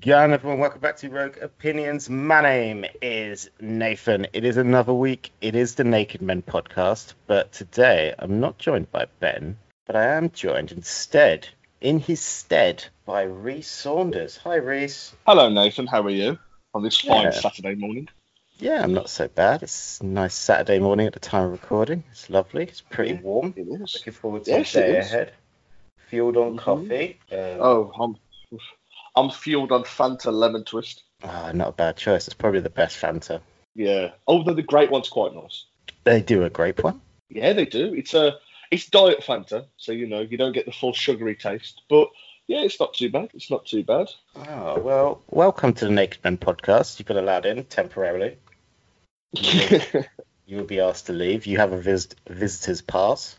Going everyone? Welcome back to Rogue Opinions. My name is Nathan. It is another week. It is the Naked Men podcast, but today I'm not joined by Ben, but I am joined instead, in his stead, by Reese Saunders. Hi, Reese. Hello, Nathan. How are you on this fine Yeah. Saturday morning? Yeah, I'm not so bad. It's a nice Saturday morning at the time of recording. It's lovely. It's pretty Yeah. warm. It is. Looking forward to Yes, the day ahead. Fueled on Mhm. coffee. Um, Oh, I'm I'm fueled on Fanta lemon twist. ah, not a bad choice. It's probably the best Fanta. Yeah. Although the great one's quite nice. They do a grape one. Yeah, they do. It's a it's diet Fanta, so you know you don't get the full sugary taste. But yeah, it's not too bad. It's not too bad. Oh, well, welcome to the Naked Men podcast. You've been allowed in temporarily. You will be asked to leave. You have a visit- visitor's pass.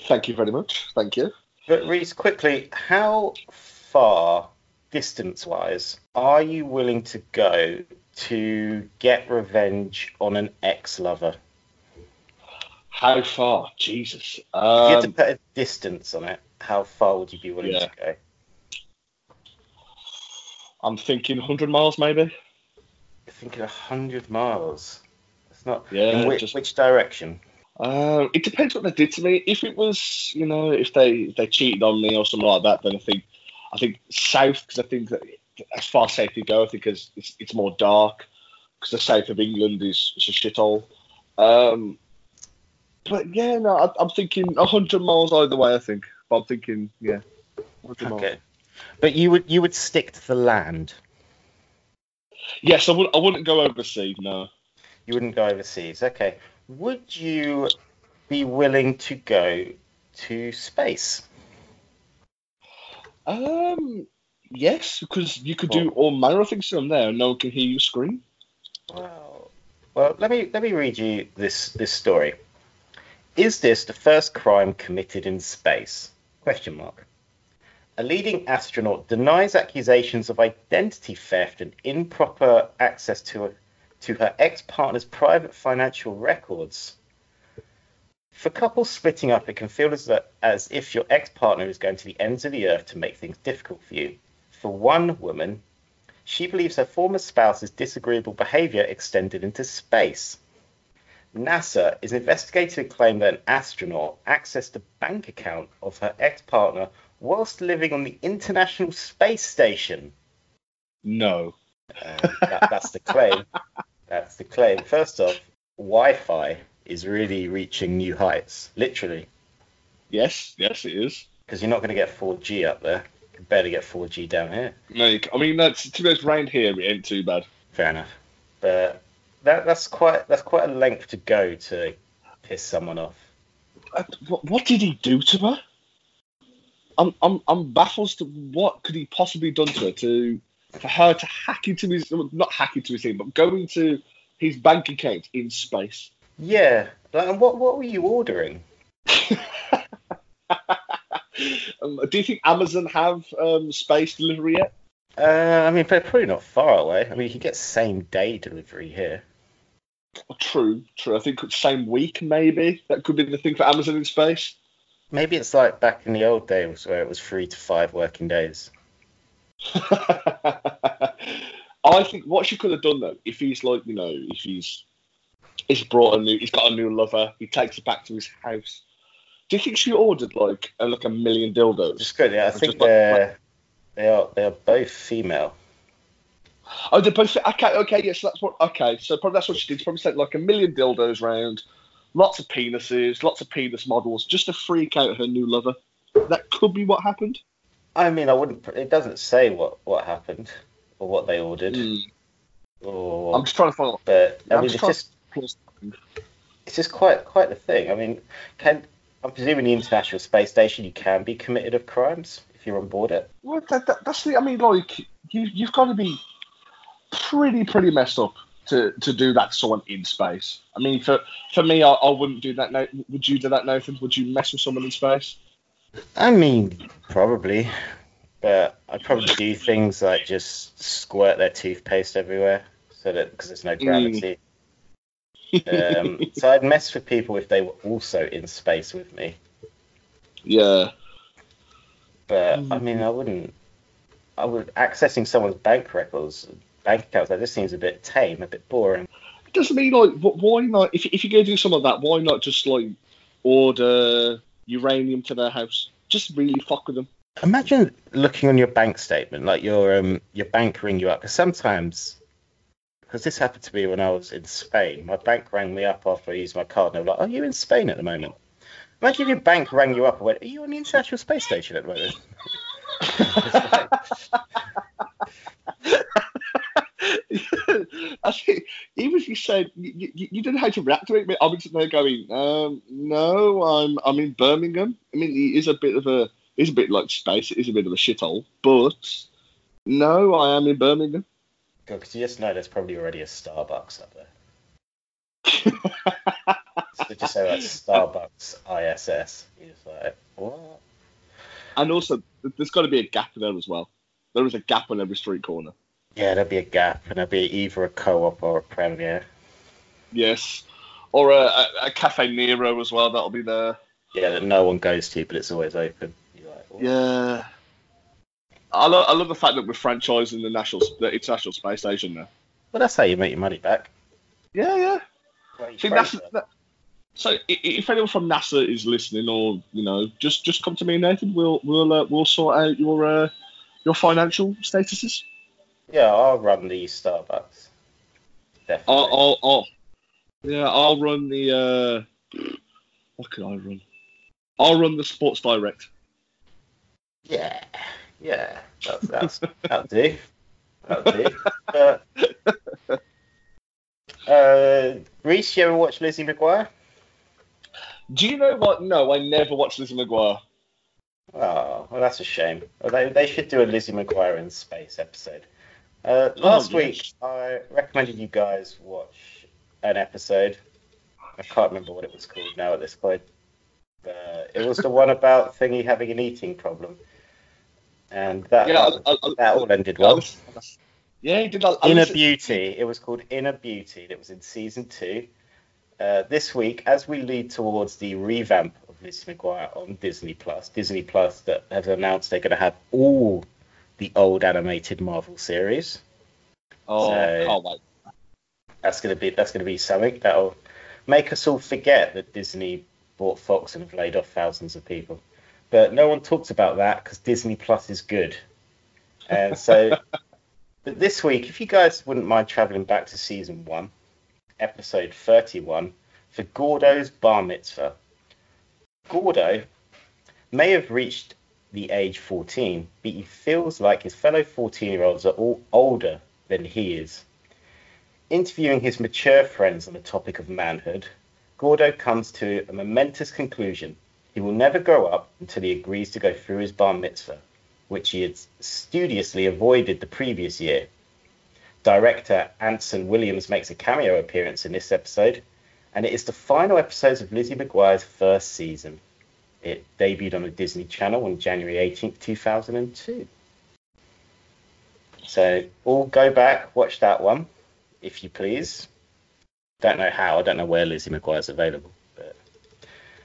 Thank you very much. Thank you. But, Reese, quickly, how far, distance wise, are you willing to go to get revenge on an ex lover? How far? Jesus. If you had to Um, put a distance on it, how far would you be willing Yeah. to go? I'm thinking 100 miles maybe. You're thinking 100 miles. It's not. Yeah, in which, just- which direction? Um, it depends what they did to me. If it was, you know, if they if they cheated on me or something like that, then I think I think south because I think that as far south you go, I think it's it's, it's more dark because the south of England is, is a shithole. Um, but yeah, no, I, I'm thinking hundred miles either way. I think, but I'm thinking, yeah, 100 miles. Okay. But you would you would stick to the land. Yes, I would. I wouldn't go overseas. No. You wouldn't go overseas. Okay. Would you be willing to go to space? Um, yes, because you could do all manner of things from there, and no one can hear you scream. Well, well, let me let me read you this this story. Is this the first crime committed in space? Question mark. A leading astronaut denies accusations of identity theft and improper access to to her ex-partner's private financial records. For couples splitting up, it can feel as, that, as if your ex-partner is going to the ends of the earth to make things difficult for you. For one woman, she believes her former spouse's disagreeable behavior extended into space. NASA is investigating a claim that an astronaut accessed a bank account of her ex partner whilst living on the International Space Station. No. Uh, that, that's the claim. That's the claim. First off, Wi Fi is really reaching new heights, literally, Yes, yes, it is. because you're not going to get 4G up there. You can barely get 4G down here. No, I mean that's to be honest, round here it ain't too bad. Fair enough. But that, that's quite that's quite a length to go to piss someone off. Uh, What, what did he do to her? I'm I'm I'm baffled to what could he possibly done to her to for her to hack into his not hack into his thing, but go into his bank account in space. Yeah. Like, and what what were you ordering? um, do you think Amazon have um, space delivery yet? Uh, I mean, they're probably not far away. I mean, you can get same day delivery here. True, true. I think same week maybe that could be the thing for Amazon in space. Maybe it's like back in the old days where it was three to five working days. I think what she could have done though, if he's like, you know, if he's he's brought a new, he's got a new lover, he takes her back to his house. Do you think she ordered like a, like a million dildos? Just good. Yeah, I think just like- they're they are they are both female. Oh, they're both okay. Okay, yes, that's what. Okay, so probably that's what she did. She probably sent like a million dildos round, lots of penises, lots of penis models, just to freak out her new lover. That could be what happened. I mean, I wouldn't. It doesn't say what what happened or what they ordered. Hmm. Or, I'm just trying to find. but I I'm mean, just it's trying just plus it's just quite quite the thing. I mean, can I'm presuming the International Space Station you can be committed of crimes if you're on board it. Well, that, that, that's the. I mean, like you, you've got to be pretty, pretty messed up to, to do that to someone in space. I mean, for for me, I, I wouldn't do that. No, would you do that, Nathan? Would you mess with someone in space? I mean, probably, but I'd probably do things like just squirt their toothpaste everywhere, so that because there's no mm. gravity. Um, so I'd mess with people if they were also in space with me. Yeah. But I mean, I wouldn't. I would accessing someone's bank records, bank accounts. That just seems a bit tame, a bit boring. It doesn't mean like why not? If if you're gonna do something like that, why not just like order uranium to their house? Just really fuck with them. Imagine looking on your bank statement, like your um your bank ring you up. Because sometimes, because this happened to me when I was in Spain, my bank rang me up after I used my card, and they were like, "Are you in Spain at the moment?" Imagine your bank rang you up and went, "Are you on the International Space Station at the moment?" I think even if you said you, you, you didn't know how to react to it, but I'm sitting there going, um, "No, I'm I'm in Birmingham." I mean, it is a bit of a it's a bit like space. It is a bit of a shithole, but no, I am in Birmingham. Because you just know there's probably already a Starbucks up there. so just say like Starbucks ISS. You're just like, what? And also, there's got to be a gap there as well. There is a gap on every street corner. Yeah, there'll be a gap, and there'll be either a co-op or a premier. Yes, or a, a, a Cafe Nero as well. That'll be there. Yeah, that no one goes to, but it's always open. Like. Yeah. I, lo- I love the fact that we're franchising the national, the international space station now. Well, that's how you make your money back. Yeah, yeah. Well, See, NASA, that, so i- i- if anyone from NASA is listening, or you know, just just come to me, Nathan. We'll we'll uh, we'll sort out your uh, your financial statuses. Yeah, I'll run the Starbucks. Definitely. I'll, I'll, I'll yeah, I'll run the uh, what can I run? I'll run the Sports Direct. Yeah, yeah, that's, that's that'll do. That'll do. Uh, uh, Reese, you ever watch Lizzie McGuire? Do you know what? No, I never watched Lizzie McGuire. Oh, well, that's a shame. They, they should do a Lizzie McGuire in space episode. Uh, last yes. week, I recommended you guys watch an episode. I can't remember what it was called now at this point. Uh, it was the one about Thingy having an eating problem. And that, Yeah, that, I, I, that all ended well. was- yeah, he did. I, Inner listened- Beauty. It was called Inner Beauty. It was in season two. Uh, this week, as we lead towards the revamp of Lizzie McGuire on Disney Plus, Disney Plus that have announced they're going to have all the old animated Marvel series. Oh, So- can't wait. That's going to be that's to be something that'll make us all forget that Disney bought Fox and have laid off thousands of people. But no one talks about that because Disney Plus is good. And so but this week, if you guys wouldn't mind traveling back to season one, episode 31, for Gordo's bar mitzvah. Gordo may have reached the age 14, but he feels like his fellow 14 year olds are all older than he is. Interviewing his mature friends on the topic of manhood, Gordo comes to a momentous conclusion. He will never grow up until he agrees to go through his bar mitzvah, which he had studiously avoided the previous year. Director Anson Williams makes a cameo appearance in this episode, and it is the final episode of Lizzie McGuire's first season. It debuted on the Disney Channel on January 18th, 2002. So, all go back, watch that one, if you please. Don't know how, I don't know where Lizzie McGuire's available,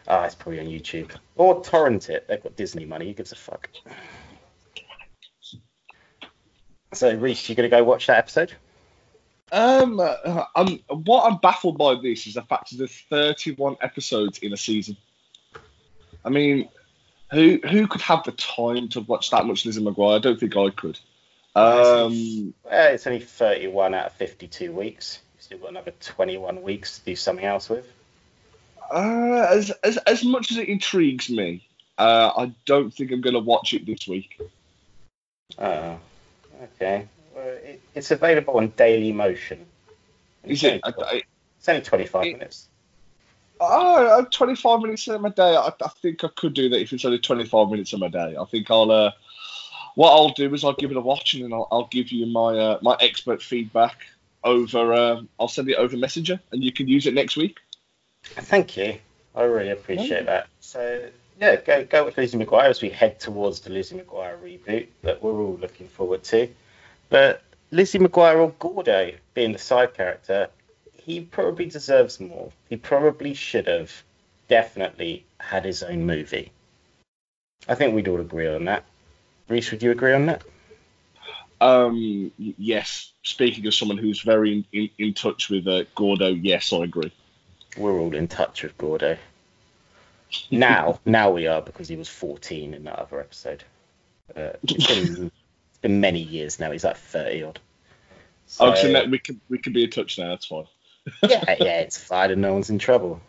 ah, it's probably on YouTube. Or torrent it, they've got Disney money, who gives a fuck? So, Reese, you gonna go watch that episode? Um, uh, I'm what I'm baffled by this is the fact that there's 31 episodes in a season. I mean, who who could have the time to watch that much Lizzie McGuire? I don't think I could. Um, Well, it's only 31 out of 52 weeks. You've still got another 21 weeks to do something else with. Uh, as, as as much as it intrigues me, uh, I don't think I'm going to watch it this week. Oh, okay. Well, it, it's available on Daily Motion. Is it? only, I, it's only 25 it- minutes. Oh, uh, 25 minutes of my day. I, I think I could do that if it's only 25 minutes of my day. I think I'll. Uh, what I'll do is I'll give it a watch and then I'll, I'll give you my uh, my expert feedback over. Uh, I'll send it over Messenger and you can use it next week. Thank you. I really appreciate that. So, yeah, go go with Lizzie McGuire as we head towards the Lizzie McGuire reboot that we're all looking forward to. But Lizzie McGuire or Gordo being the side character, he probably deserves more. He probably should have definitely had his own movie. I think we'd all agree on that. Reese, would you agree on that? Um, yes. Speaking of someone who's very in, in, in touch with uh, Gordo, yes, I agree. We're all in touch with Gordo. Now, now we are because he was 14 in that other episode. Uh, it's, been, it's been many years now. He's like 30 odd. So, oh, so we can we can be in touch now. That's fine. yeah, yeah, it's fine, and no one's in trouble.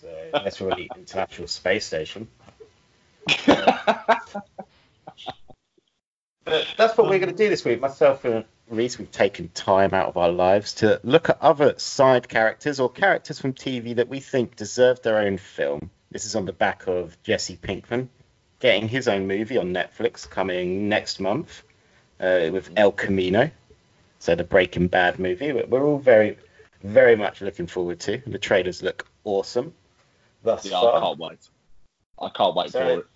So that's really International Space Station. But that's what we're going to do this week. Myself and Reese, we've taken time out of our lives to look at other side characters or characters from TV that we think deserve their own film. This is on the back of Jesse Pinkman getting his own movie on Netflix coming next month uh, with El Camino. So the Breaking Bad movie. We're all very, very much looking forward to. The trailers look awesome. Thus yeah, far. I can't wait. I can't wait so, for it.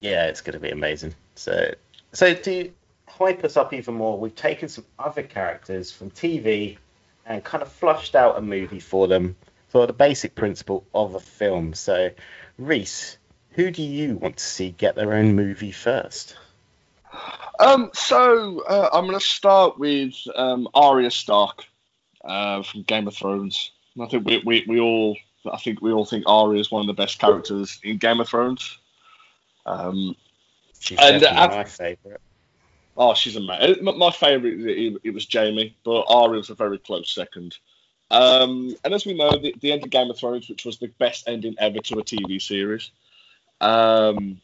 Yeah, it's going to be amazing. So so to hype us up even more, we've taken some other characters from TV and kind of flushed out a movie for them for the basic principle of a film. So, Reese, who do you want to see get their own movie first? Um, so uh, I'm going to start with um, Arya Stark uh, from Game of Thrones. I think we, we, we all I think we all think Arya is one of the best characters in Game of Thrones. Um, She's and, definitely uh, my favourite. Oh, she's a amazing. My favourite, it, it, was Jaime, but Arya was a very close second. Um, and as we know, the, the, end of Game of Thrones, which was the best ending ever to a TV series, um,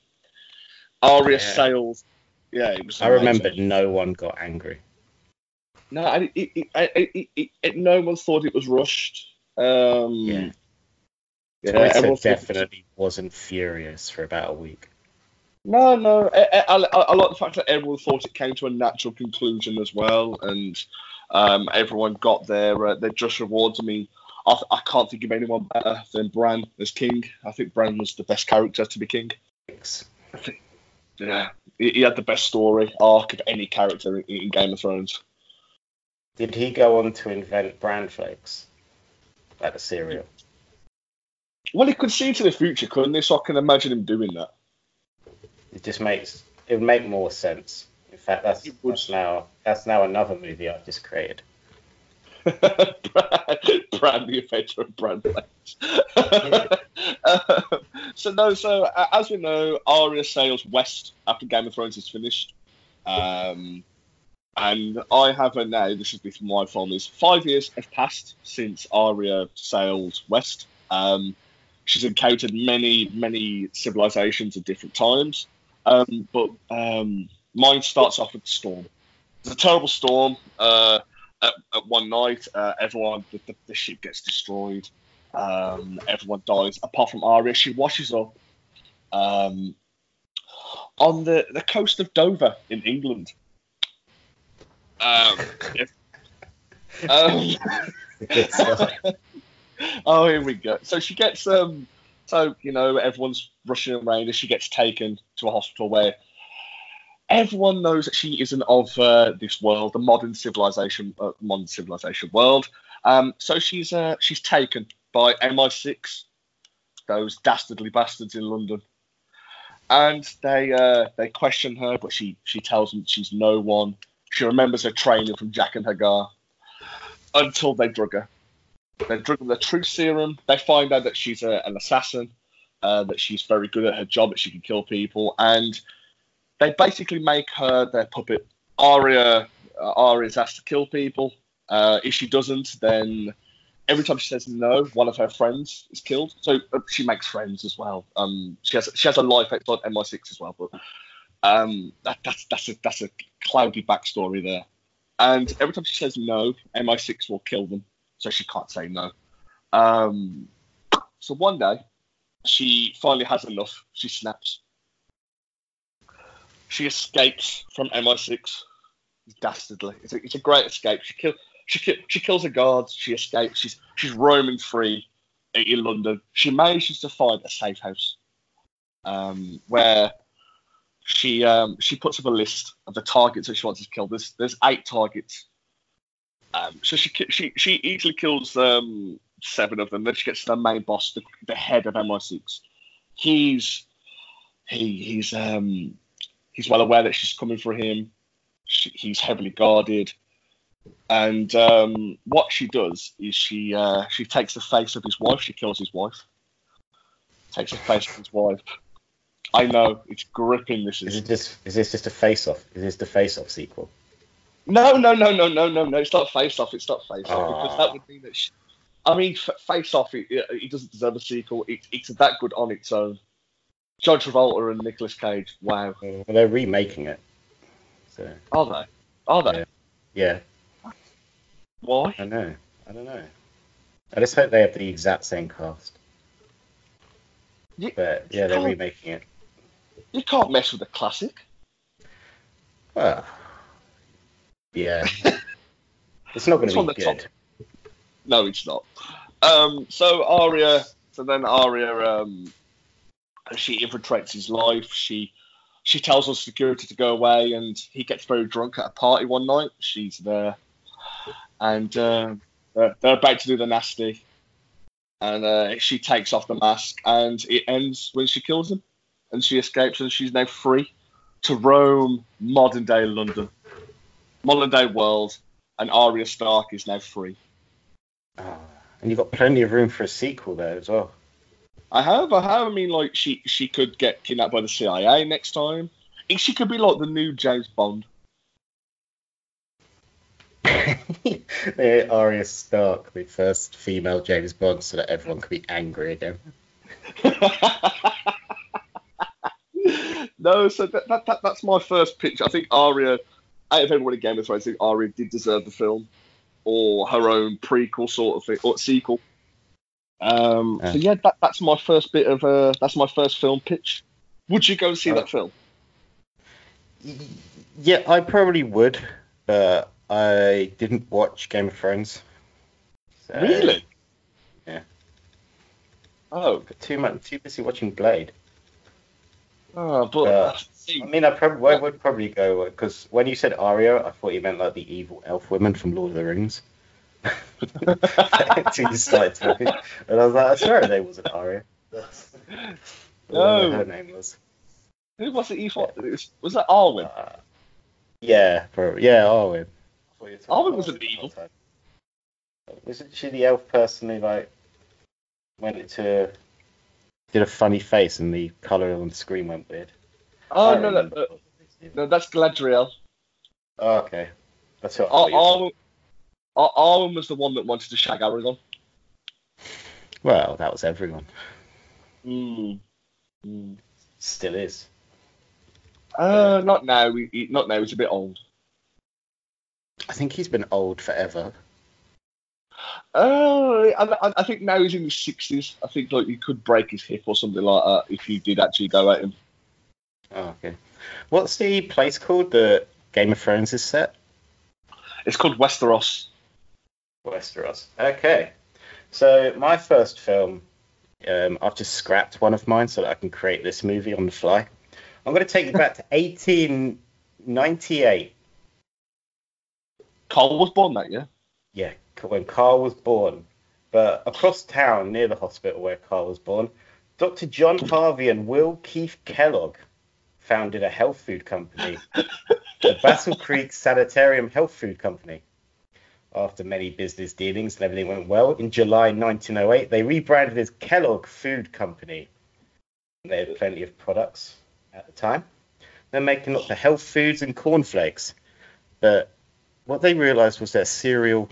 Arya yeah. sails. Yeah, it was. I remember no one got angry. No, it, it, it, no one thought it was rushed. Um, yeah. Yeah, Twitter definitely wasn't furious for about a week. No, no. I, I, I, like the fact that everyone thought it came to a natural conclusion as well, and um, everyone got their uh, their just rewards. I mean, I, I, can't think of anyone better than Bran as king. I think Bran was the best character to be king. Think, yeah, he, he, had the best story arc of any character in, in, Game of Thrones. Did he go on to invent bran flakes, like a cereal? Well, he could see to the future, couldn't he? So I can imagine him doing that. It just makes it would make more sense. In fact, that's, that's now that's now another movie I've just created. brand new adventure of brand uh, so no, so uh, as we know, Arya sails west after Game of Thrones is finished. Um, and I have a now. This is with my families. Five years have passed since Arya sailed west. Um, she's encountered many, many civilizations at different times. Um, but um, mine starts off with the storm. It's a terrible storm. Uh, at, at, one night, uh, everyone the, the, the, ship gets destroyed. Um, everyone dies apart from Arya. She washes up um, on the, the coast of Dover in England. Um, um oh, here we go. So she gets um, so, you know, everyone's rushing around as she gets taken to a hospital where everyone knows that she isn't of uh, this world, the modern civilization, uh, modern civilization world. Um, so she's uh, she's taken by MI6, those dastardly bastards in London, and they uh, they question her, but she she tells them she's no one. She remembers her training from Jaqen H'ghar until they drug her. They drug the truth serum. They find out that she's a, an assassin, uh, that she's very good at her job, that she can kill people, and they basically make her their puppet. Arya, uh, Arya's asked to kill people. Uh, if she doesn't, then every time she says no, one of her friends is killed. So uh, she makes friends as well. Um, she has she has a life outside MI6 as well, but um, that, that's that's a that's a cloudy backstory there. And every time she says no, MI6 will kill them so she can't say no. Um, so one day, she finally has enough. She snaps. She escapes from MI6 dastardly. It's a, it's a great escape. She kill, she kill, she kills a guard. She escapes. She's she's roaming free in London. She manages to find a safe house um, where she um, she puts up a list of the targets that she wants to kill. There's there's eight targets um, so she she she easily kills um, seven of them. Then she gets to the main boss, the, the head of MI6. He's he he's um he's well aware that she's coming for him. She, he's heavily guarded, and um, what she does is she uh, she takes the face of his wife. She kills his wife. Takes the face of his wife. I know it's gripping. This Is is it just is this just a face off? Is this the face off sequel? No, no, no, no, no, no, no. It's not face off. It's not face off because Ah. that would mean that. She, I mean, f- face off. It, it, it doesn't deserve a sequel. It, it's that good on its own. John Travolta and Nicolas Cage. Wow. Well, they're remaking it. So Are they? Are they? Yeah. yeah, Why? I know. I don't know. I just hope they have the exact same cast. You, But yeah, they're remaking it. you can't mess with a classic. Well, yeah. it's not going to be the top. good. No, it's not. Um, so Arya, so then Arya, um, she infiltrates his life. She she tells us security to go away, and he gets very drunk at a party one night. She's there, and uh, they're, they're about to do the nasty, and uh, she takes off the mask, and it ends when she kills him, and she escapes, and she's now free to roam modern day London, modern day world, and Arya Stark is now free. Ah, and you've got plenty of room for a sequel there as well. I have, I have. I mean, like she she could get kidnapped by the CIA next time. She could be like the new James Bond. Arya Stark, the first female James Bond, so that everyone could be angry again. no, so that, that, that that's my first pitch. I think Arya, out of everyone in Game of Thrones, I think Arya did deserve the film or her own prequel sort of thing or sequel. Um, Yeah. So yeah, that, that's my first bit of uh, that's my first film pitch. Would you go and see Oh. that film? Yeah, I probably would, but I didn't watch Game of Thrones. So- Really? yeah. Oh, too much, too busy watching Blade. Oh but Uh, I mean, I probably I would probably go because when you said Arya, I thought you meant like the evil elf woman from Lord of the Rings. Until you started talking, and I was like, I swear her name wasn't Arya. No. her name was. who was it? You thought was, was that Arwen? Uh, yeah, probably. Yeah, Arwen. Arwen wasn't evil. Wasn't she the elf person who like went to did a funny face and the colour on the screen went weird? Oh I no, no, uh, no, that's Galadriel. Oh, okay, that's what. Ar- thought you were Arwen, Ar- Arwen was the one that wanted to shag Aragorn. Well, that was everyone. Mm. Mm. Still is. Uh, not now. He- not now. He's a bit old. I think he's been old forever. Uh, I, I- think now he's in his sixties. I think like he could break his hip or something like that if you did actually go at him. Oh, okay. What's the place called that Game of Thrones is set? It's called Westeros. Westeros. Okay. So my first film, um, I've just scrapped one of mine so that I can create this movie on the fly. I'm going to take you back to 1898. Carl was born that year. Yeah, when Carl was born. But across town, near the hospital where Carl was born, Dr. John Harvey and Will Keith Kellogg founded a health food company, the Battle Creek Sanitarium Health Food Company. After many business dealings and everything went well, in July 1908, they rebranded as Kellogg Food Company. They had plenty of products at the time. They're making lots of health foods and cornflakes. But what they realized was their cereal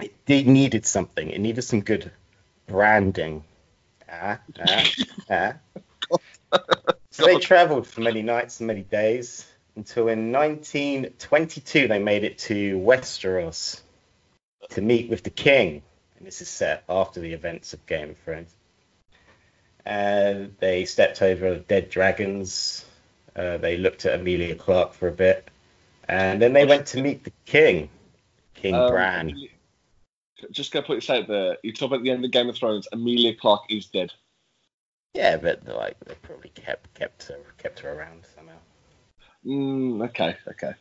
it they needed something. It needed some good branding. Ah, ah, ah. so they traveled for many nights and many days until in 1922 they made it to Westeros to meet with the king. And this is set after the events of Game of Thrones. And they stepped over dead dragons. Uh, they looked at Emilia Clarke for a bit. And then they went to meet the king, King Um, Bran. Just gonna put it out there. You talk about the end of Game of Thrones. Emilia Clarke is dead. Yeah, but like they probably kept kept her kept her around somehow. Mm, okay, okay.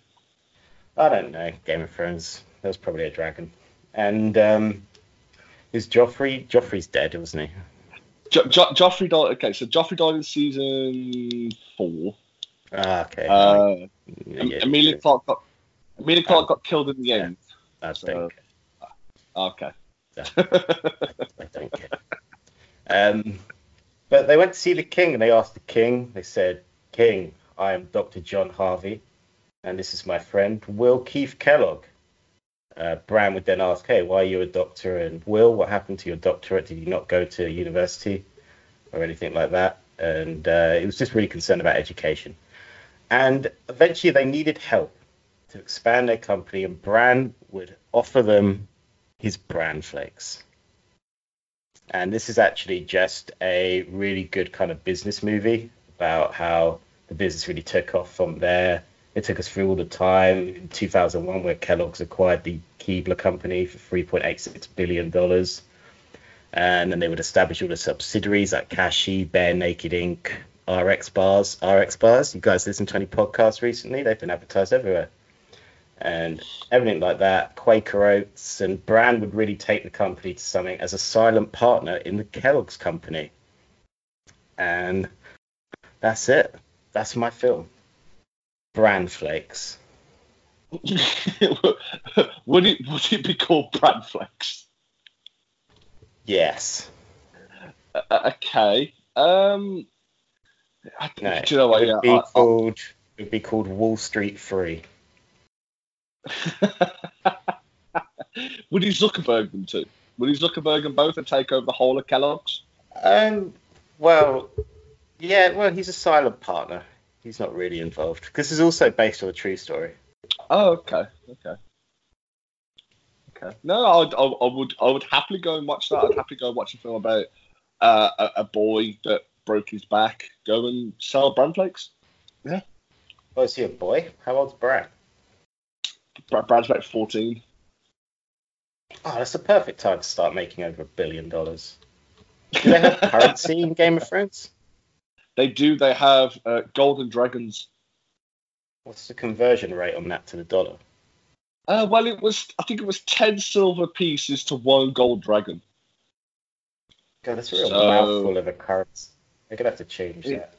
I don't know. Game of Thrones. There was probably a dragon. And um, is Joffrey? Joffrey's dead, wasn't he? Jo- jo- Joffrey died. Okay, so Joffrey died in season four. Ah, okay. Uh, Yeah, Emilia yeah. Clarke got Emilia Clarke Um, got killed in the end. I so- don't. Okay. I don't care. Um, but they went to see the king and they asked the king. They said, "King, I am Dr. John Harvey, and this is my friend Will Keith Kellogg." Uh, Bran would then ask, "Hey, why are you a doctor?" And Will, what happened to your doctorate? Did you not go to university or anything like that? And uh, he was just really concerned about education. And eventually, they needed help to expand their company, and Bran would offer them his bran flakes. And this is actually just a really good kind of business movie about how the business really took off from there. It took us through all the time in 2001 where Kellogg's acquired the Keebler company for 3.86 billion dollars. And then they would establish all the subsidiaries like Kashi, Bear Naked Inc., RX Bars. RX Bars, you guys listen to any podcasts recently? They've been advertised everywhere and everything like that. Quaker Oats and Brand would really take the company to something as a silent partner in the Kellogg's company. And that's it. That's my film. Bran Flakes. would it would it be called Brand Flakes? Yes. Uh, okay. Um. I, No. do you know what? it Yeah. would be I- I- called. It would be called Wall Street Free. Would he Zuckerberg them too? Would he Zuckerberg them both and take over the whole of Kellogg's? Um. Well, yeah. Well, he's a silent partner. He's not really involved This is also based on a true story. Oh, okay, okay, okay. No, I would, I, I would, I would happily go and watch that. I'd happily go and watch a film about uh, a, a boy that broke his back. Go and sell bran flakes. Yeah. Oh, is he a boy? How old's Bran? Brad, Brad's about fourteen. Oh, that's the perfect time to start making over a billion dollars. Do they have currency in Game of Thrones? They do. They have uh, golden dragons. What's the conversion rate on that to the dollar? Uh, well, it was. I think it was ten silver pieces to one gold dragon. God, that's a real So- mouthful of a currency. They're gonna have to change It- that.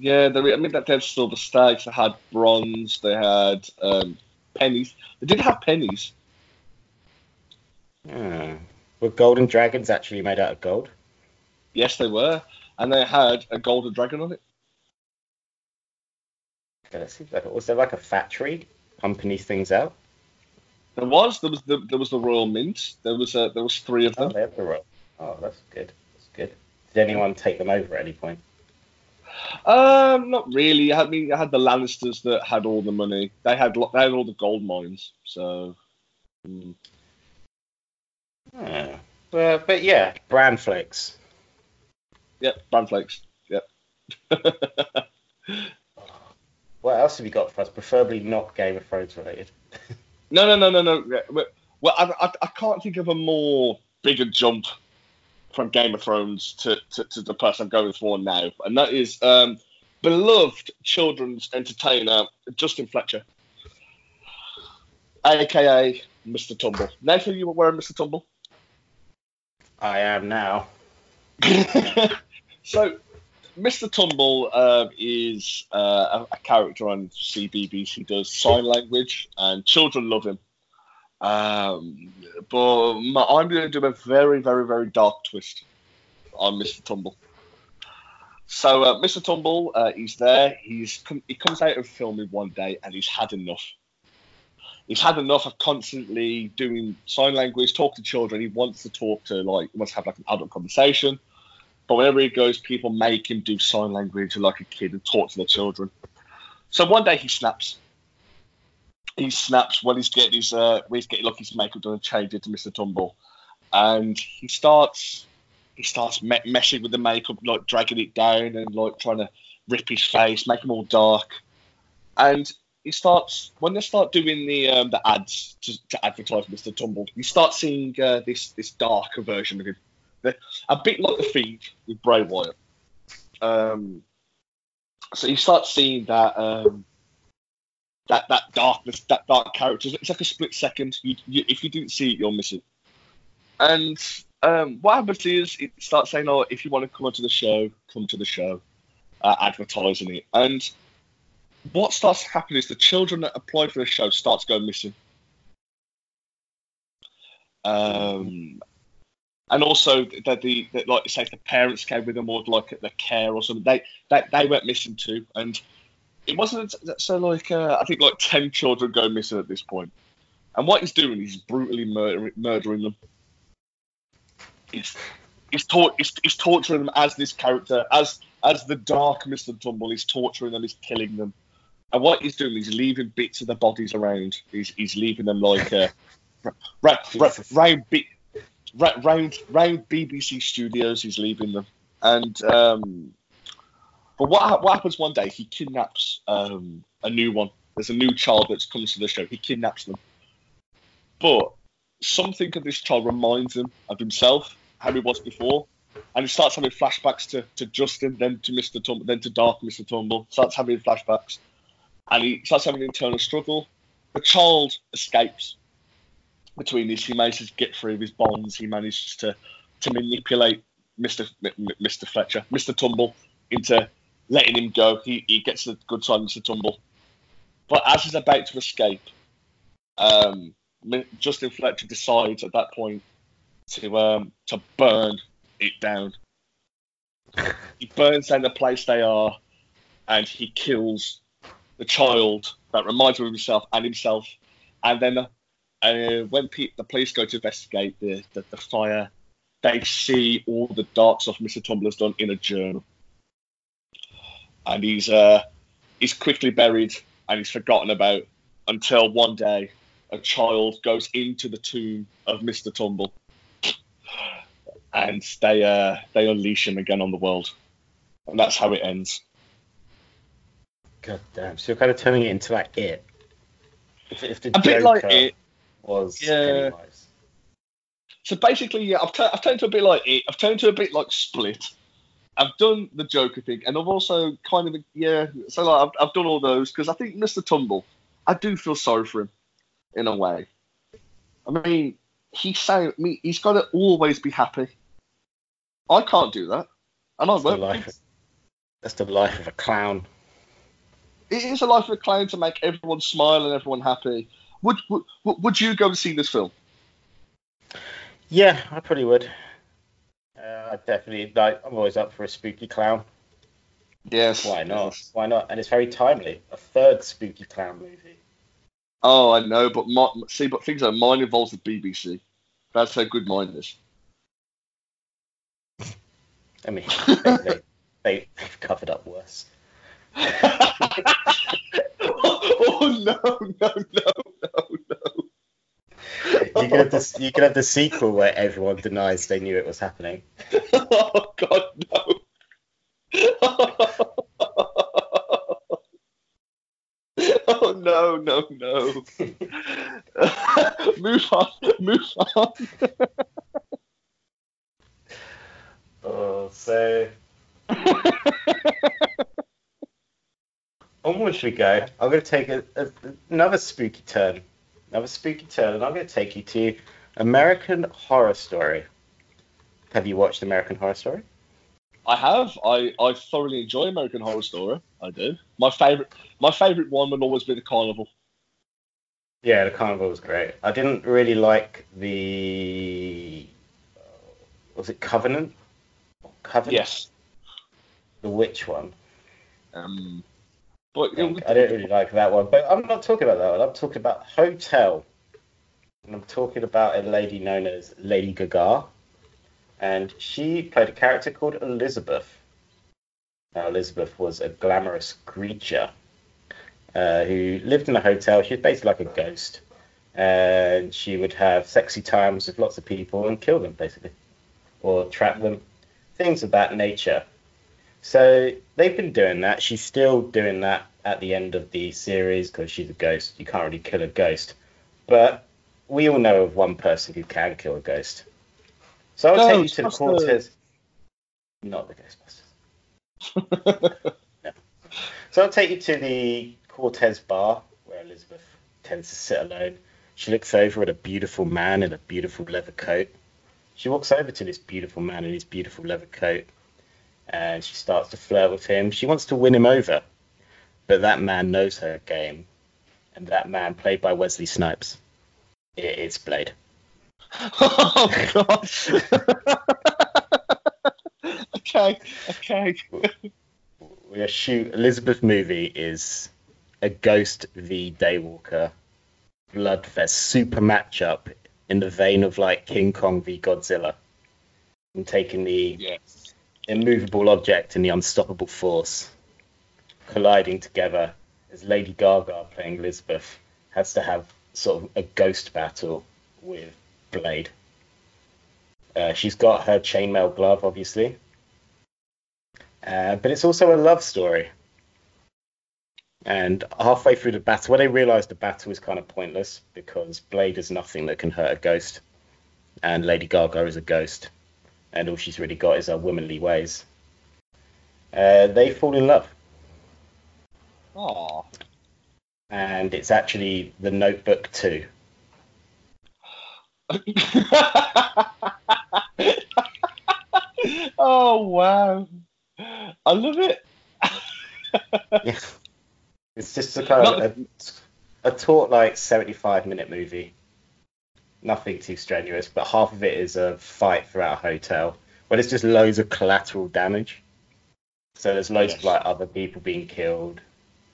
Yeah, they, I mean that they had silver stags. They had bronze. They had um, pennies. They did have pennies. Hmm. Were golden dragons actually made out of gold? Yes, they were, and they had a golden dragon on it. Okay, let's see. if Was there like a factory pumping these things out? There was. There was the there was the Royal Mint. There was uh, there was three of Oh, them. they have the roll. Oh, that's good. That's good. Did anyone take them over at any point? Um, not really. I mean, I had the Lannisters that had all the money. They had they had all the gold mines. So, mm. Hmm. Well, but yeah, bran flakes. yep, brand flakes. Yep. What else have you got for us? Preferably not Game of Thrones related. No, no, no, no, no. Well, well, I, I, I can't think of a more bigger jump from Game of Thrones to, to, to the person I'm going for now, and that is um, beloved children's entertainer Justin Fletcher, aka Mr. Tumble. Nathan, you were wearing Mr. Tumble. I am now. so, Mr. Tumble uh, is uh, a, a character on CBBC who does sign language, and children love him. Um, but my, I'm going to do a very, very, very dark twist on Mr. Tumble. So, uh, Mr. Tumble, uh, he's there. He's com- he comes out of filming one day, and he's had enough. He's had enough of constantly doing sign language, talk to children. He wants to talk to like, he wants to have like an adult conversation. But whenever he goes, people make him do sign language like a kid and talk to the children. So one day he snaps. He snaps when he's getting his uh, when he's getting like his makeup done and changed it to Mr. Tumble, and he starts he starts me- meshing with the makeup, like dragging it down and like trying to rip his face, make him all dark, and he starts when they start doing the um, the ads to, to advertise Mr. Tumble. You start seeing uh, this this darker version of him a bit like the Fiend with Bray Wyatt. Um, so you start seeing that um, that that darkness, that dark character. It's like a split second. You, you, if you didn't see it, you'll miss it. And um, what happens is it starts saying, "Oh, if you want to come onto the show, come to the show," uh, advertising it. And what starts to happen is the children that apply for the show starts going missing. Um, and also that the that like you say the parents came with them or like at the care or something, they they, they went missing too. And it wasn't so like uh, I think like ten children go missing at this. And what he's doing, he's brutally murder, murdering them. He's he's, tor- he's, he's torturing them as this character, as as the dark Mr. Tumble. He's torturing them, he's killing them. And what he's doing, he's leaving bits of the bodies around. He's, he's leaving them like uh, round, round, round, round BBC studios. He's leaving them, and um, but what what happens one day? He kidnaps um, a new one. There's a new child that comes to the show. He kidnaps them, but something of this child reminds him of himself, how he was before, and he starts having flashbacks to, to Justin, then to Mr. Tumble, then to Dark Mr. Tumble. Starts having flashbacks, and he starts having an internal struggle. The child escapes between this. He manages to get through his bonds. He manages to to manipulate Mr. M- Mr. Fletcher, Mr. Tumble, into letting him go. He, he gets a good time, to Tumble. But as he's about to escape, um, Justin Fletcher decides at that point to um, to burn it down. he burns down the place they are, and he kills the child that reminds him of himself and himself. And then uh, when the police go to investigate the, the, the, fire, they see all the dark stuff Mr. Tumbler's done in a journal. And he's uh, he's quickly buried and he's forgotten about until one day a child goes into the tomb of Mr. Tumble and they uh, they unleash him again on the world. And that's how it ends. God damn. So you're kind of turning it into like it. If, if the a bit like it was yeah. Pennywise. So basically, yeah, I've, t- I've turned to a bit like it. I've turned to a bit like Split. I've done the Joker thing, and I've also kind of yeah. So like I've, I've done all those because I think Mr. Tumble, I do feel sorry for him, in a way. I mean, he's saying me he's got to always be happy. I can't do that, and I won't. That's the life of a clown. It is a life of a clown to make everyone smile and everyone happy. Would would, would you go and see this film? Yeah, I probably would. Uh, I definitely like. I'm always up for a spooky clown. Yes. Why not? Why not? And it's very timely. A third spooky clown movie. Oh, I know, but my, see, but things like mine involves the BBC. That's how good mine is. I mean, they, they, they, have covered up worse. oh no, no, no, no, no. You could, have the, you could have the sequel where everyone denies they knew it was happening. oh God, no. oh no, no, no. move on, move on. oh, so onwards we go. I'm going to take a, a, another spooky turn, another spooky turn, and I'm going to take you to American Horror Story. Have you watched American Horror Story? I have. I, I thoroughly enjoy American Horror Story. I do. My favorite my favorite one would always be the Carnival. Yeah, the Carnival was great. I didn't really like the was it Covenant? Covenant. Yes. The witch one. Um, but I, I don't really like that one. But I'm not talking about that one. I'm talking about Hotel. And I'm talking about a lady known as Lady Gaga. And she played a character called Elizabeth. Now, Elizabeth was a glamorous creature uh, who lived in a hotel. She was basically like a ghost. And she would have sexy times with lots of people and kill them, basically, or trap them, things of that nature. So they've been doing that. She's still doing that at the end of the series because she's a ghost. You can't really kill a ghost. But we all know of one person who can kill a ghost. So I'll no, take you to the Cortez. The... Not the Ghostbusters. no. So I'll take you to the Cortez bar where Elizabeth tends to sit alone. She looks over at a beautiful man in a beautiful leather coat. She walks over to this beautiful man in his beautiful leather coat and she starts to flirt with him. She wants to win him over. but that man knows her game, and that man, played by Wesley Snipes, it is Blade. Oh god. okay, okay. We are shoot Elizabeth movie is a Ghost v Daywalker bloodfest super matchup in the vein of like King Kong v Godzilla. And taking the Yes. Immovable object and the unstoppable force colliding together as Lady Gaga playing Elizabeth has to have sort of a ghost battle with Blade. Uh, she's got her chainmail glove, obviously, uh, but it's also a love story. And halfway through the battle, when they realise the battle is kind of pointless because Blade is nothing that can hurt a ghost, and Lady Gaga is a ghost, and all she's really got is her womanly ways. Uh, they fall in love, Aw. and it's actually The Notebook 2. oh wow. I love it. Yeah. It's just a kind of a, a taut, like 75 minute movie. Nothing too strenuous, but half of it is a fight throughout a hotel where there's just loads of collateral damage. So there's loads of like other people being killed,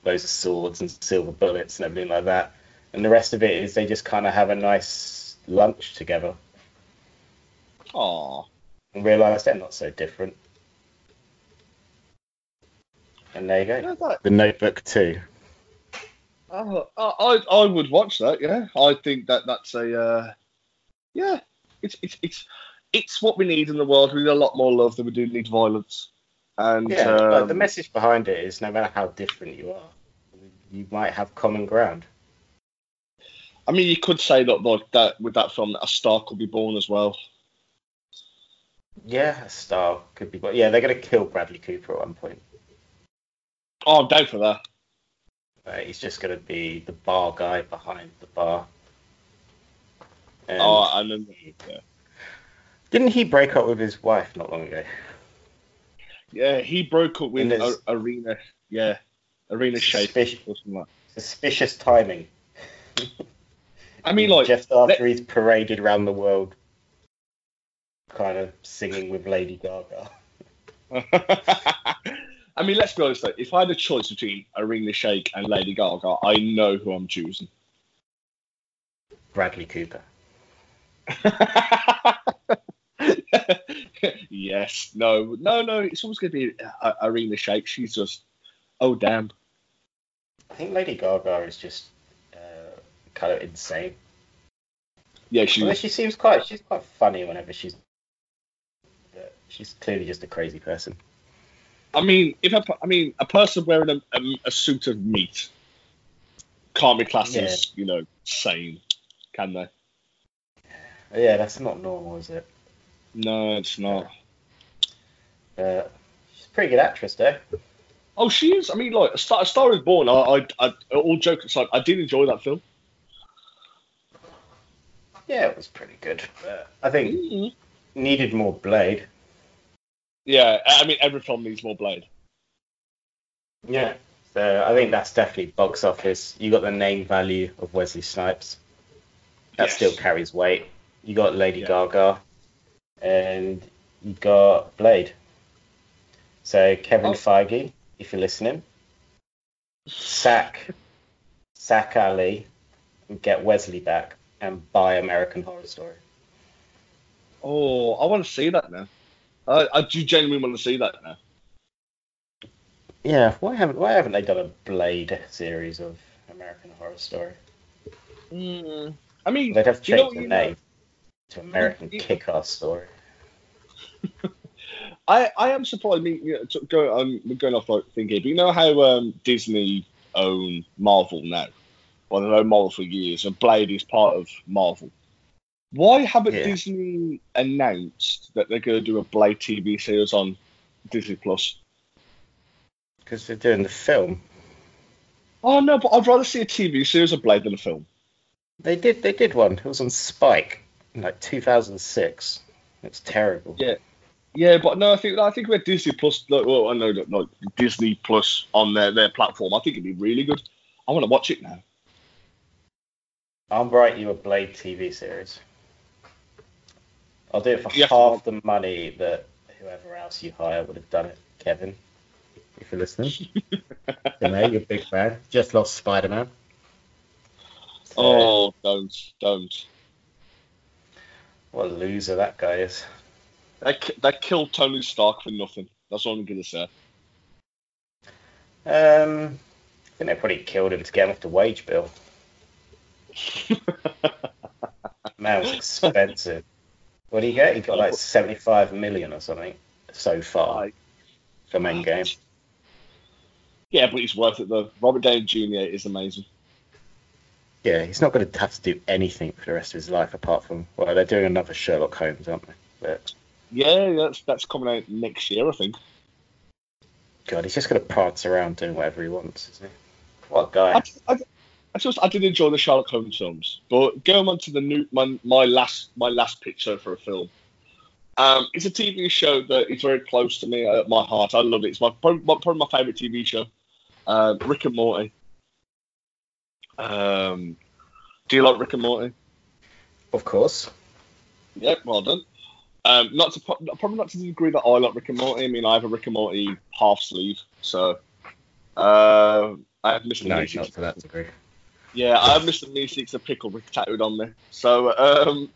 loads of swords and silver bullets and everything like that. And the rest of it is they just kind of have a nice lunch together Aw. and realise they're not so different. And there you go. Yeah, that, The Notebook 2. Oh, I, I I would watch that. Yeah, I think that that's a uh, yeah. It's it's it's it's what we need in the world. We need a lot more love than we do need violence. And Yeah, like, um, the message behind it is no matter how different you are, you might have common ground. I mean, you could say that like that with that film, that a star could be born as well. Yeah, a star could be, but yeah, they're going to kill Bradley Cooper at one point. Oh, I'm down for that. Uh, he's just going to be the bar guy behind the bar. And oh, and then yeah. didn't he break up with his wife not long ago? yeah, he broke up with a, Irina. Yeah, Irina Suspicious, or something like. suspicious timing. I mean, like just after he's paraded around the world, kind of singing with Lady Gaga. I mean, let's be honest though. If I had a choice between Irina Shayk and Lady Gaga, I know who I'm choosing. Bradley Cooper. yes. No. No. No. It's always going to be uh, Irina Shayk. She's just. Oh damn. I think Lady Gaga is just uh, kind of insane. Yeah. She. Although she seems quite, she's quite funny whenever she's. She's clearly just a crazy person. I mean, if a, I mean, a person wearing a, a, a suit of meat can't be classed as, you know, sane, can they? Yeah, that's not normal, is it? No, it's not. Uh, she's a pretty good actress, though. Oh, she is. I mean, like, A Star, a Star is Born. I, I, I, all jokes aside, I did enjoy that film. Yeah, it was pretty good. But I think Mm-hmm. needed more Blade. Yeah, I mean, every film needs more Blade. Yeah. So I think that's definitely box office. You got the name value of Wesley Snipes. That Yes. still carries weight. You got Lady Yeah. Gaga, and you got Blade. So Kevin Oh. Feige, if you're listening, sack, sack Ali, and get Wesley back, and buy American Horror Story. Oh, I want to see that now. I, I do genuinely want to see that now. Yeah, why haven't why haven't they done a Blade series of American Horror Story? I mean, They'd have to you know change the you know? name to American You- Kick-Ass Story. I, I am surprised. I mean, you know, to go, I'm going off like thinking, but you know how um, Disney own Marvel now? Well, they've owned Marvel for years, and Blade is part of Marvel. Why haven't Yeah. Disney announced that they're going to do a Blade TV series on Disney Plus? Because they're doing the film. Oh no, but I'd rather see a TV series of Blade than a film. They did they did one. It was on Spike in like 2006. It's terrible. Yeah. Yeah, but no, I think I think with Disney Plus, like, well, I know that like Disney Plus on their, their platform, I think it'd be really good. I want to watch it now. I'll write you a Blade TV series. I'll do it for Yeah. half the money that whoever else you hire would have done it. Kevin, if you're listening, you know you're a big fan. Just lost Spider Man. Oh, don't, don't. what a loser that guy is. They ki- they killed Tony Stark for nothing. That's all I'm gonna say. Um, I think they probably killed him to get him off the wage bill. Man was expensive. What do you get? He got like 75 million or something so far for from Endgame. yeah, but he's worth it though. Robert Downey Jr. is amazing. Yeah, he's not going to have to do anything for the rest of his life apart from, well, they're doing another Sherlock Holmes, aren't they? But, Yeah, that's that's coming out next year, I think. God, he's just going to prance around doing whatever he wants, isn't he? What a guy. I, I, I just I did enjoy the Sherlock Holmes films, but going on to the new my, my last my last picture for a film. Um, it's a TV show that is very close to me at my heart. I love it. It's my probably, my- probably my favorite TV show. Um, Rick and Morty. Um, do you like Rick and Morty? Of course. Yep, well done. Um, not to probably not to the degree that I like Rick and Morty. I mean, I have a Rick and Morty half sleeve, so uh, I have Mr. No, not to that degree. Yeah, I have Mr. Meeseeks a pickle Rick tattooed on me. So, um,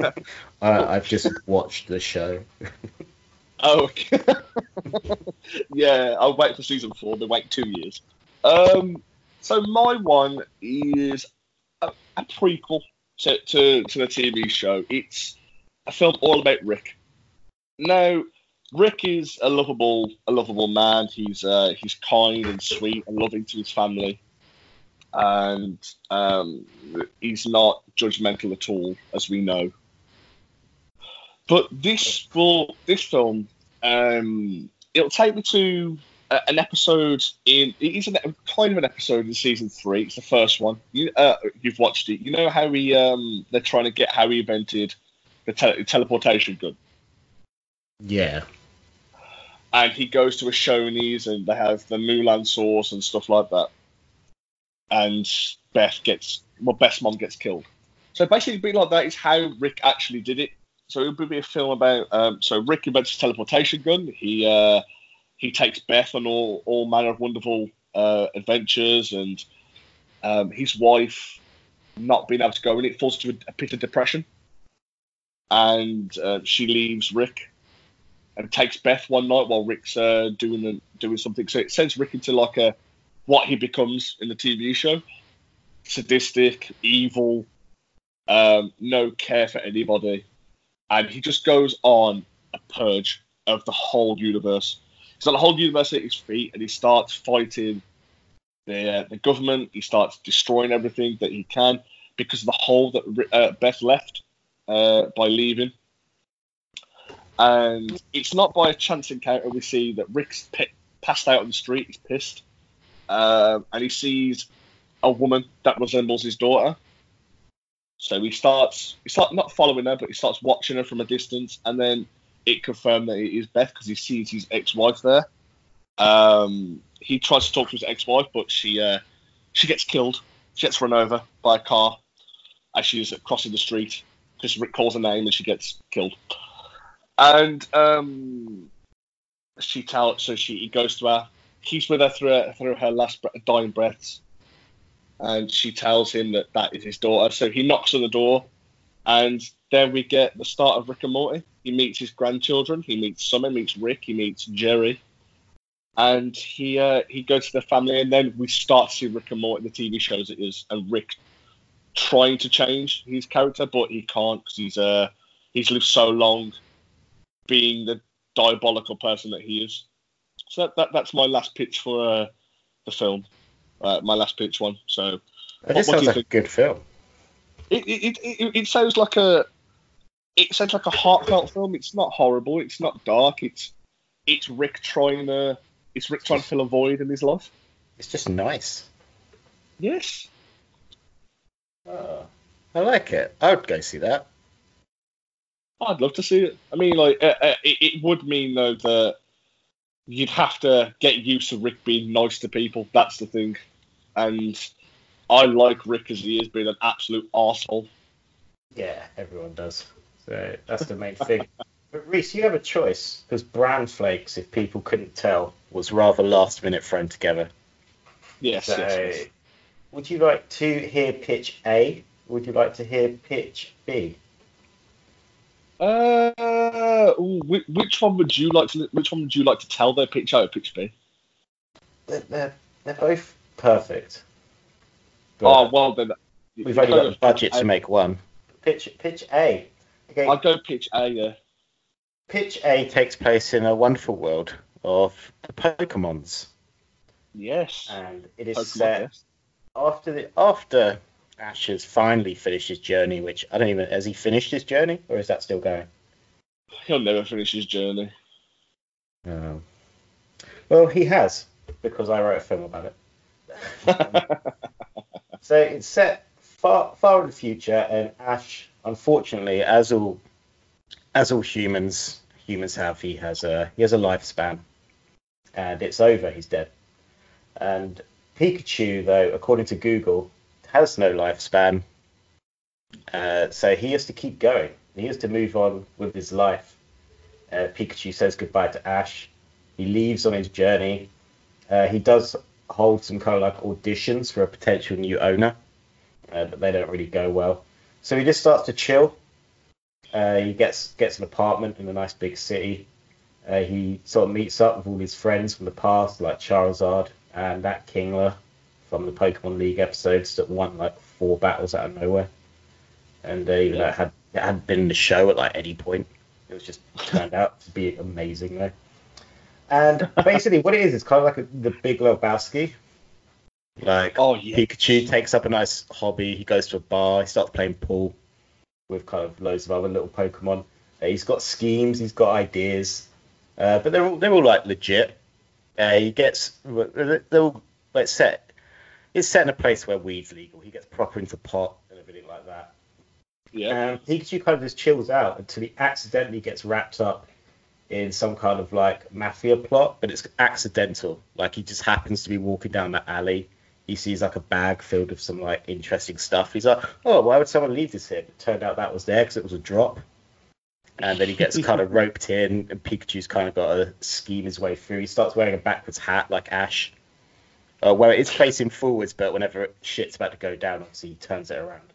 I, I've just watched the show. oh, okay. yeah, I'll wait for season four. They wait two years. Um, so my one is a, a prequel to, to, to the TV show. It's a film all about Rick. Now, Rick is a lovable, a lovable man. He's uh, he's kind and sweet and loving to his family, and um, he's not judgmental at all, as we know. But this will this film, um, it'll take me to a, an episode in. It is an, kind of an episode in season three. It's the first one. You, uh, you've watched it. You know how he um, they're trying to get how he invented the tele- teleportation gun Yeah. and he goes to a Shoney's and they have the Mulan sauce and stuff like that. And Beth gets well, Beth's mom gets killed. So basically, being like that is how Rick actually did it. So it would be a film about um, so Rick invents a teleportation gun. He uh, he takes Beth on all all manner of wonderful uh, adventures, and um, his wife not being able to go in it falls into a, a pit of depression, and uh, she leaves Rick and takes Beth one night while Rick's uh, doing doing something. So it sends Rick into like a what he becomes in the TV show: sadistic, evil, um, no care for anybody, and he just goes on a purge of the whole universe. He's got the whole universe at his feet, and he starts fighting the uh, the government. He starts destroying everything that he can because of the hole that uh, Beth left uh, by leaving and it's not by a chance encounter we see that Rick's pi passed out on the street. He's pissed, um, and he sees a woman that resembles his daughter. So he starts, he starts not following her, but he starts watching her from a distance, and then it confirmed that it is Beth because he sees his ex-wife there. Um, he tries to talk to his ex-wife, but she uh, she gets killed. She gets run over by a car as she's crossing the street because Rick calls her name and she gets killed and um, she tells so she he goes to her he's with her through her, through her last dying breaths. And she tells him that that is his daughter. So he knocks on the door. And then we get the start of Rick and Morty. He meets his grandchildren. He meets Summer He meets Rick he meets Jerry. And he uh, he goes to the family. And then we start to see Rick and Morty the TV shows it is. And Rick trying to change his character but he can't because he's uh he's lived so long being the diabolical person that he is. So that, that that's my last pitch for uh, the film. Uh, my last pitch one. So It just what sounds like think? a good film. it, it, it, it sounds like a it sounds like a heartfelt film. It's not horrible. It's not dark. It's it's Rick trying to it's Rick trying to fill a void in his life. It's just nice. Yes. Oh, I like it. I would go see that. I'd love to see it. I mean, like, uh, uh, it, it would mean though that you'd have to get used to Rick being nice to people. That's the thing, and I like Rick as he is being an absolute arsehole. Yeah, everyone does. So that's the main thing. But Reese, you have a choice because Bran Flakes, if people couldn't tell, was rather last minute thrown together. Yes, So, yes, yes. would you like to hear pitch A? Would you like to hear pitch B? Uh, ooh, which, which one would you like to? Which one would you like to tell their pitch A or pitch B? They're, they're, they're both perfect. But Oh well, then we've only got the budget to make one. Pitch pitch A. Okay, I'd go pitch A. Yeah. pitch A takes place in a wonderful world of the Pokemons, Yes. and it is Pokemon, set yes. after the after Ash has finally finished his journey. Which I don't even has he finished his journey or is that still going? He'll never finish his journey. Um, well, he has because I wrote a film about it. So it's set far far in the future, and Ash, unfortunately, as all as all humans humans have, he has a he has a lifespan, and it's over. He's dead. And Pikachu, though, according to Google, has no lifespan. Uh, so he has to keep going. He has to move on with his life. Uh, Pikachu says goodbye to Ash. He leaves on his journey. Uh, he does hold some kind of like auditions for a potential new owner, uh, but they don't really go well. So he just starts to chill. Uh, he gets gets an apartment in a nice big city. Uh, he sort of meets up with all his friends from the past, like Charizard and that Kingler from the Pokemon League episodes that won like four battles out of nowhere. And uh, even though it had it hadn't been in the show at like any point, it was just turned out to be amazing though. And basically, what it is, it's kind of like a, the Big Lebowski. Like Oh yeah. Pikachu takes up a nice hobby. He goes to a bar. He starts playing pool with kind of loads of other little Pokemon. Uh, he's got schemes. He's got ideas, uh, but they're all they're all like legit. Uh, he gets they're all like set. It's set in a place where weed's legal. He gets proper into pot and everything like that. Yeah. Um, Pikachu kind of just chills out until he accidentally gets wrapped up in some kind of like mafia plot, but it's accidental. Like he just happens to be walking down that alley. He sees like a bag filled with some like interesting stuff. He's like, "Oh, why would someone leave this here?" But it turned out that was there because it was a drop. And then he gets kind of roped in, and Pikachu's kind of got to scheme his way through. He starts wearing a backwards hat like Ash, uh, where it is facing forwards, but whenever shit's about to go down, obviously he turns it around.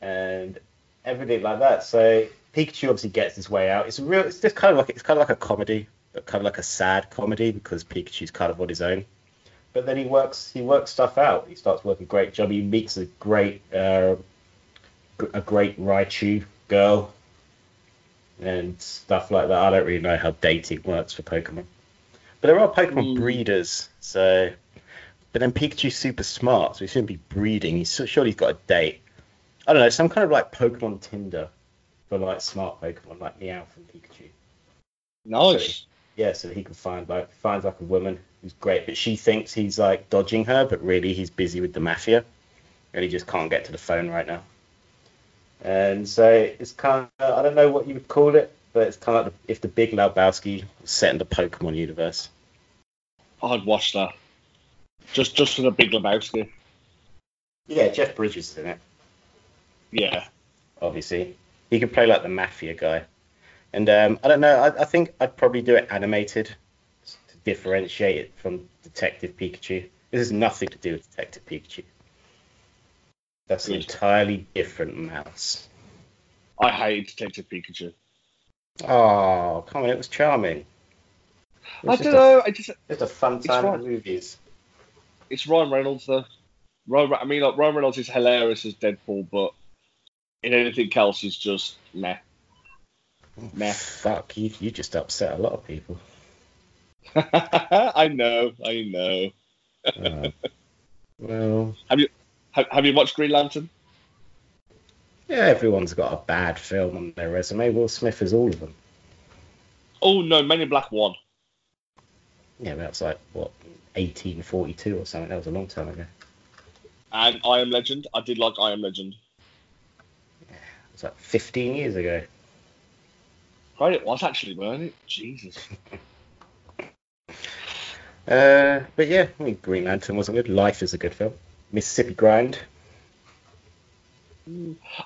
And everything like that. So Pikachu obviously gets his way out. It's real. It's just kind of like it's kind of like a comedy, but kind of like a sad comedy because Pikachu's kind of on his own. But then he works. He works stuff out. He starts working great job. He meets a great, uh, a great Raichu girl, and stuff like that. I don't really know how dating works for Pokemon, but there are Pokemon Mm. breeders. So, but then Pikachu's super smart, so he shouldn't be breeding. He's surely he's got a date. I don't know, some kind of like Pokemon Tinder for like smart Pokemon like Meowth and Pikachu. Nice. Yeah, so he can find like finds like a woman who's great, but she thinks he's like dodging her, but really he's busy with the mafia, and he just can't get to the phone right now. And so it's kind of I don't know what you would call it, but it's kind of like the, if the Big Lebowski was set in the Pokemon universe. I'd watch that. Just just for the Big Lebowski. Yeah, Jeff Bridges is in it. Yeah. obviously. He can play like the mafia guy. And um, I don't know, I, I think I'd probably do it animated to differentiate it from Detective Pikachu. This has nothing to do with Detective Pikachu. That's an Good. entirely different mouse. I hate Detective Pikachu. Oh, come on, it was charming. I don't know. I just Just a fun It's time the movies. it's Ryan Reynolds though. Ryan, I mean, like Ryan Reynolds is hilarious as Deadpool, but in anything else, he's just meh. Meh. Fuck, you, you just upset a lot of people. I know, I know. Uh, well, Have, have you watched Green Lantern? yeah, everyone's got a bad film on their resume. Will Smith is all of them. Oh no, Men in Black One. Yeah, that's like what 1842 or something. That was a long time ago. And I Am Legend. I did like I Am Legend. It was like 15 years ago. Right, it was actually, weren't it? Jesus. Uh, but yeah, I mean, Green Lantern wasn't good. Life is a good film. Mississippi Grind.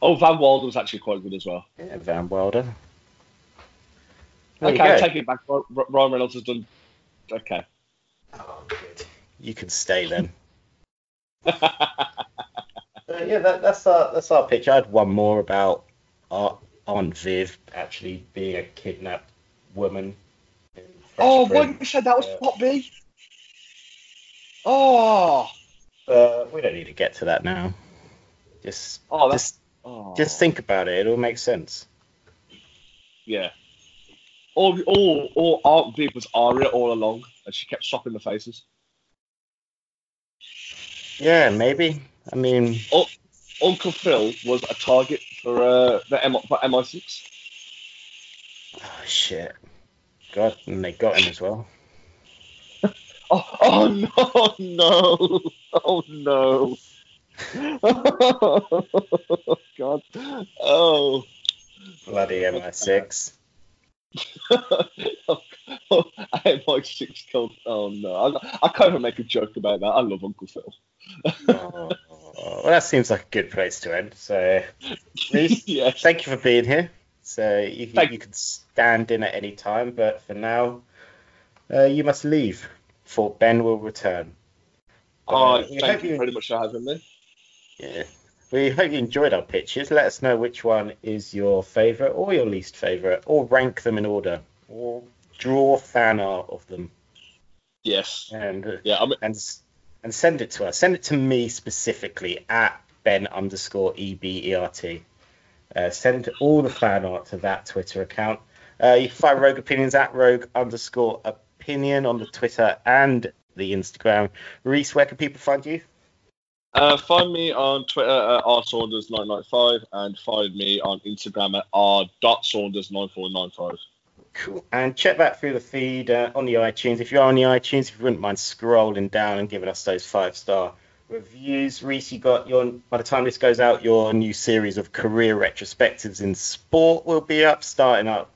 Oh, Van Wilder was actually quite good as well. Yeah, Van Wilder. There okay, go. take it back. Ry- Ry- Ryan Reynolds has done. Okay. Oh, good. You can stay then. Uh, yeah, that, that's our that's our pitch. I had one more about our Aunt Viv actually being a kidnapped woman. oh, why Prince. did you say that was Yeah. Plot B? Oh, Uh, we don't need to get to that now. Just oh, that's. just Oh. just think about it. It'll make sense. Yeah. All, all, all Aunt Viv was Arya all along, and she kept swapping the faces. Yeah, maybe. I mean, Uncle Phil was a target for uh, the M- for MI6. oh, shit. God, and they got him as well. Oh, oh no, no, oh no. God. Oh. Bloody MI6. Oh, MI6 killed. Oh no. I, I can't even make a joke about that. I love Uncle Phil. Oh, well, that seems like a good place to end. So, yes. thank you for being here. So you, can- you can stand in at any time, but for now, uh, you must leave. For Ben will return. Oh, Uh, thank you you- very much for having me. Yeah. We hope you enjoyed our pitches. Let us know which one is your favourite or your least favourite, or rank them in order, or draw fan art of them, Yes. and uh, Yeah. I'm. and and send it to us. Send it to me specifically at Ben underscore E B E R T. Uh, send all the fan art to that Twitter account. Uh, you can find Rogue Opinions at Rogue underscore Opinion on the Twitter and the Instagram. Reese, where can people find you? Uh, find me on Twitter at rsaunders995 and find me on Instagram at r.saunders9495. Cool. And check that through the feed uh, on the iTunes. If you're on the iTunes, if you wouldn't mind scrolling down and giving us those five star reviews. Reese, you got your by the time this goes out, your new series of career retrospectives in sport will be up, starting up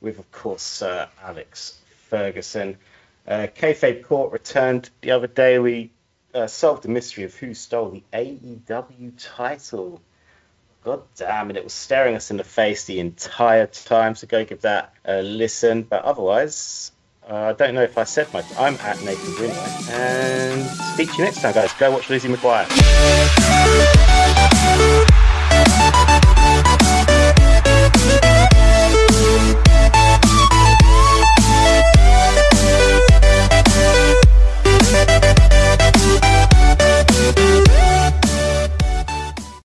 with, of course, Sir Alex Ferguson. Uh, Kayfabe Court returned the other day. We uh, solved the mystery of who stole the AEW title. God damn it, it was staring us in the face the entire time, so go give that a listen. But otherwise, uh, I don't know if I said my I'm at Nathan Greenway, and speak to you next time, guys. Go watch Lizzie McGuire.